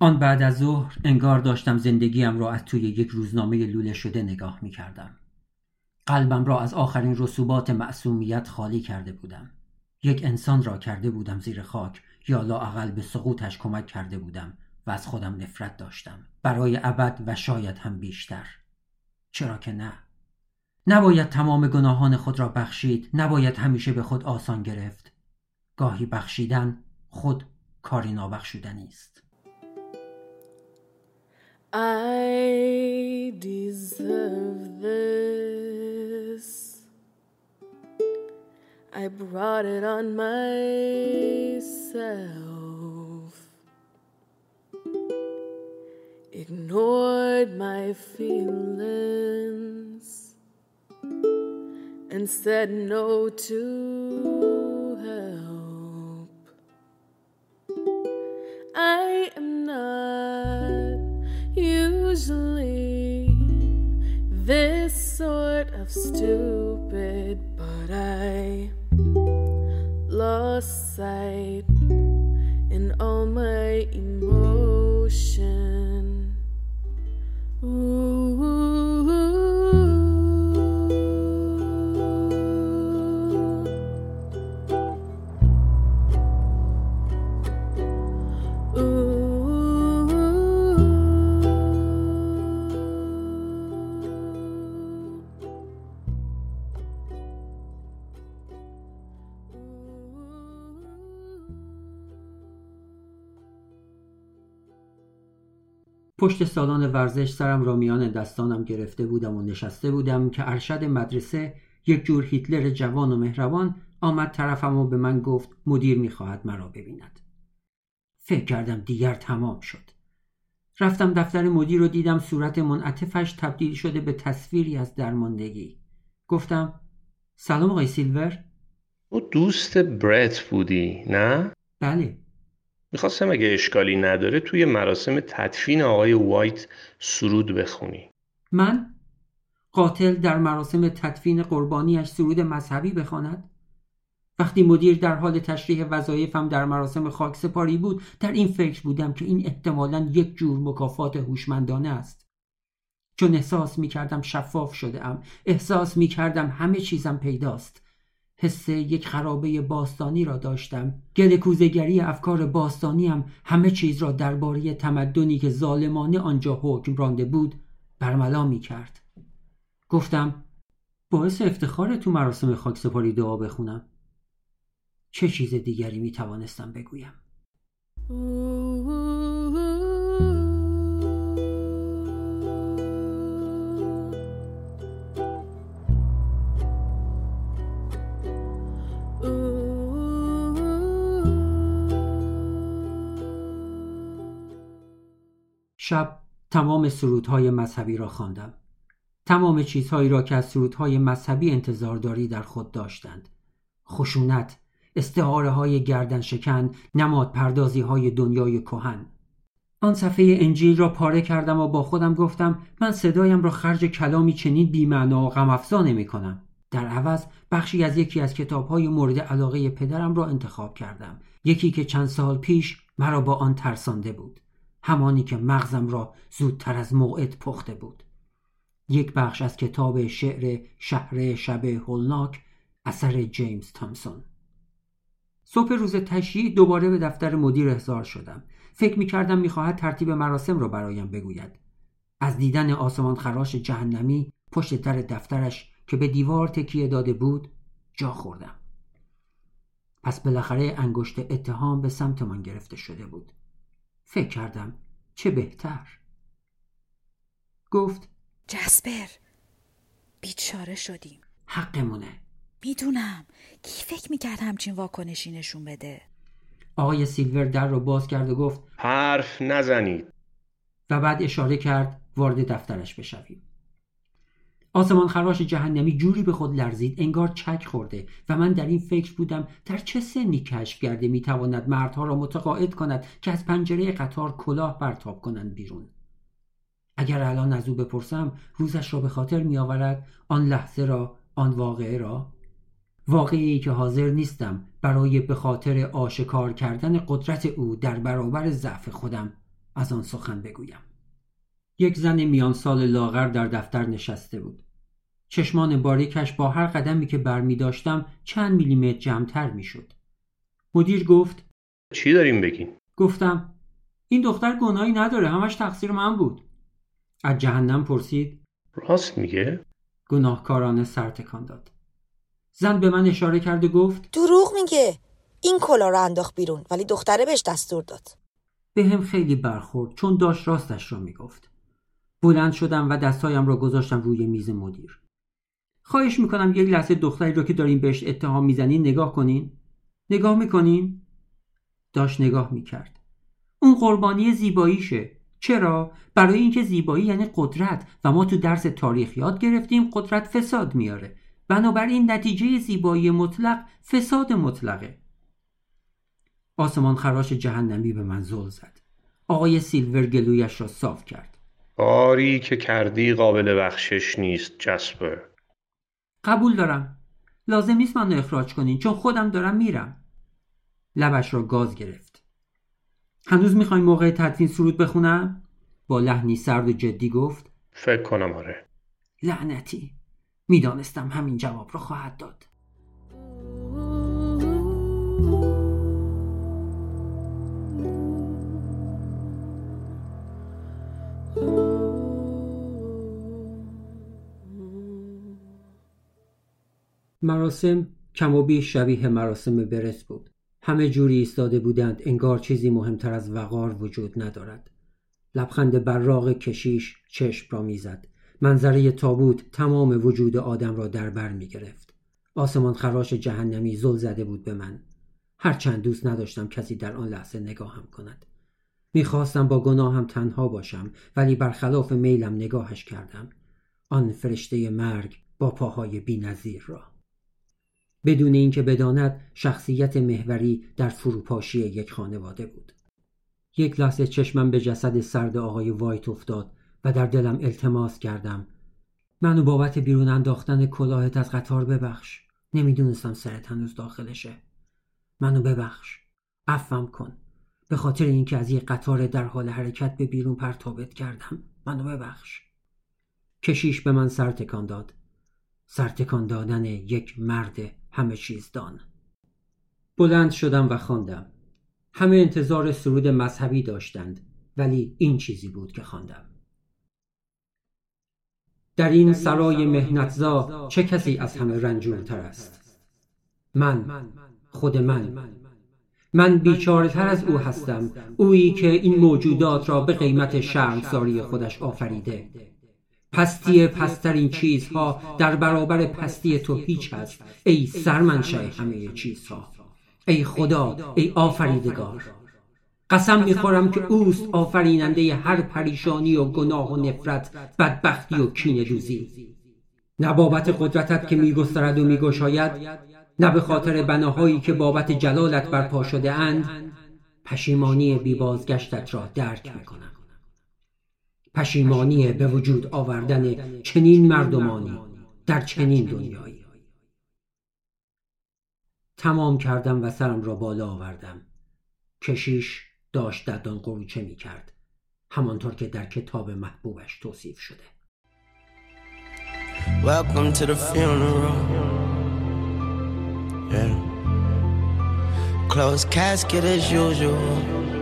آن بعد از ظهر انگار داشتم زندگیم را از توی یک روزنامه لوله شده نگاه می کردم. قلبم را از آخرین رسوبات معصومیت خالی کرده بودم. یک انسان را کرده بودم زیر خاک یا لااقل به سقوطش کمک کرده بودم و از خودم نفرت داشتم. برای ابد و شاید هم بیشتر. چرا که نه؟ نباید تمام گناهان خود را بخشید. نباید همیشه به خود آسان گرفت. گاهی بخشیدن خود کاری نابخشودنی است. I deserve this. I brought it on myself. Ignored my feelings and said no to stupid, but I lost sight پشت سالان ورزش سرم را میان دستانم گرفته بودم و نشسته بودم که ارشد مدرسه یک جور هیتلر جوان و مهربان آمد طرفم و به من گفت مدیر می‌خواهد مرا ببیند. فکر کردم دیگر تمام شد. رفتم دفتر مدیر رو دیدم صورت منعطفش تبدیل شده به تصویری از درماندگی. گفتم سلام آقای سیلور. او دوست برت بودی نه؟ بله. می‌خواستم اگه اشکالی نداره توی مراسم تدفین آقای وایت سرود بخونی. من قاتل در مراسم تدفین قربانیش سرود مذهبی بخواند. وقتی مدیر در حال تشریح وظایفم در مراسم خاک سپاری بود در این فکر بودم که این احتمالا یک جور مکافات هوشمندانه است. چون احساس می کردم شفاف شده ام احساس می کردم همه چیزم پیداست. حس یک خرابه باستانی را داشتم. گل کوزگری افکار باستانیم همه چیز را درباره تمدنی که ظالمانه آنجا حکم رانده بود برملا می کرد گفتم باعث افتخار تو مراسم خاکسپاری دعا بخونم. چه چیز دیگری می توانستم بگویم شب تمام سرودهای مذهبی را خواندم. تمام چیزهایی را که از سرودهای مذهبی انتظارداری در خود داشتند. خشونت، استعاره های گردن شکن، نماد پردازی های دنیای کهن. آن صفحه انجیل را پاره کردم و با خودم گفتم من صدایم را خرج کلامی چنین بیمعنا و غمافزا نمی کنم. در عوض بخشی از یکی از کتابهای مورد علاقه پدرم را انتخاب کردم. یکی که چند سال پیش مرا با آن ترسانده بود. همانی که مغزم را زودتر از موعد پخته بود. یک بخش از کتاب شعر شهر شب هولناک اثر جیمز تامسون. صبح روز تشییع دوباره به دفتر مدیر احضار شدم. فکر می کردم ترتیب مراسم را برایم بگوید. از دیدن آسمان خراش جهنمی پشت در دفترش که به دیوار تکیه داده بود جا خوردم. پس بالاخره انگشت اتهام به سمتمان گرفته شده بود. فکر کردم چه بهتر. گفت جسپر بیچاره شدیم. حقمونه. می‌دونم. کی فکر می‌کرد همچین واکنشی نشون بده؟ آقای سیلور در رو باز کرد و گفت حرف نزنید. و بعد اشاره کرد وارد دفترش بشویم. آسمان خراش جهنمی جوری به خود لرزید انگار چک خورده و من در این فکر بودم در چه سنی کشف کرده می‌تواند مردها را متقاعد کند که از پنجره قطار کلاه برتاب کنند بیرون. اگر الان از او بپرسم روزش را به خاطر میآورد؟ آن لحظه را آن واقعه را؟ واقعی که حاضر نیستم برای به خاطر آشکار کردن قدرت او در برابر ضعف خودم از آن سخن بگویم. یک زن میان سال لاغر در دفتر نشسته بود چشمان باریکش با هر قدمی که برمی داشتم چند میلیمتر جمعتر می شد. مدیر گفت چی داریم بگین؟ گفتم این دختر گناهی نداره همش تقصیر من بود از جهنم پرسید راست میگه؟ گناهکارانه سر تکان داد زن به من اشاره کرد و گفت دروغ میگه این کلا رو انداخت بیرون ولی دختره بهش دستور داد به هم خیلی برخورد چون داشت راستش را می‌گفت بلند شدم و دستهایم را گذاشتم روی میز مدیر. خواهش می‌کنم یک لحظه دختری را که داریم بهش اتهام می‌زنین نگاه کنین. نگاه می‌کنین؟ داشت نگاه می‌کرد. اون قربانی زیباییشه. چرا؟ برای اینکه زیبایی یعنی قدرت و ما تو درس تاریخ یاد گرفتیم قدرت فساد میاره. بنابراین نتیجه زیبایی مطلق فساد مطلقه. آسمان خراش جهنمی به من زل زد. آقای سیلور گلویش را صاف کرد. کاری که کردی قابل بخشش نیست جسپر. قبول دارم. لازم نیست منو اخراج کنین چون خودم دارم میرم. لبش را گاز گرفت. هنوز می‌خواین موقع تدفین سرود بخونم؟ با لحنی سرد و جدی گفت. فکر کنم آره. لعنتی. می‌دانستم همین جواب را خواهد داد. مراسم کم و بیش شبیه مراسم برس بود همه جوری ایستاده بودند انگار چیزی مهمتر از وقار وجود ندارد لبخند براق کشیش چشم را می‌زد منظره تابوت تمام وجود آدم را در بر می گرفت. آسمان خراش جهنمی زل زده بود به من. هرچند دوست نداشتم کسی در آن لحظه نگاهم کند. می‌خواستم با گناهم تنها باشم ولی برخلاف میلم نگاهش کردم. آن فرشته مرگ با پاهای بینظیر را. بدون اینکه بداند شخصیت محوری در فروپاشی یک خانواده بود. یک لحظه چشمم به جسد سرد آقای وایت افتاد و در دلم التماس کردم. منو بابت بیرون انداختن کلاهت از قطار ببخش. نمی‌دونستم سرت هنوز داخلشه. منو ببخش. عفم کن. به خاطر اینکه از یک قطار در حال حرکت به بیرون پرتابت کردم. منو ببخش. کشیش به من سر تکان داد. سر تکان دادن یک مرد همه چیز دان. بلند شدم و خواندم. همه انتظار سرود مذهبی داشتند ولی این چیزی بود که خواندم. در این سرای مهنتزا چه کسی از همه رنجورتر است؟ من خود من. من. بیچارتر از او هستم اویی که این موجودات را به قیمت شرمساری خودش آفریده. پستی پسترین چیزها در برابر پستی تو هیچ است ای سرمنشه همه چیزها. ای خدا ای آفریدگار. قسم می‌خورم که اوست آفریننده هر پریشانی و گناه و نفرت بدبختی و کین دوزی نه بابت قدرتت که میگسترد و میگشاید نه به خاطر بناهایی که بابت جلالت برپا شده اند. پشیمانی بی بازگشتت را درک می‌کنم. پشیمانی به وجود آوردن چنین مردمانی در چنین دنیایی تمام کردم و سرم را بالا آوردم کشیش داشت دندان قروچه می کرد همانطور که در کتاب محبوبش توصیف شده Welcome to the funeral. Yeah. Closed casket as usual.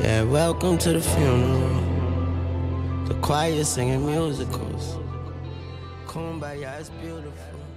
Yeah, welcome to the funeral. The choir singing musicals. Kumbaya is beautiful.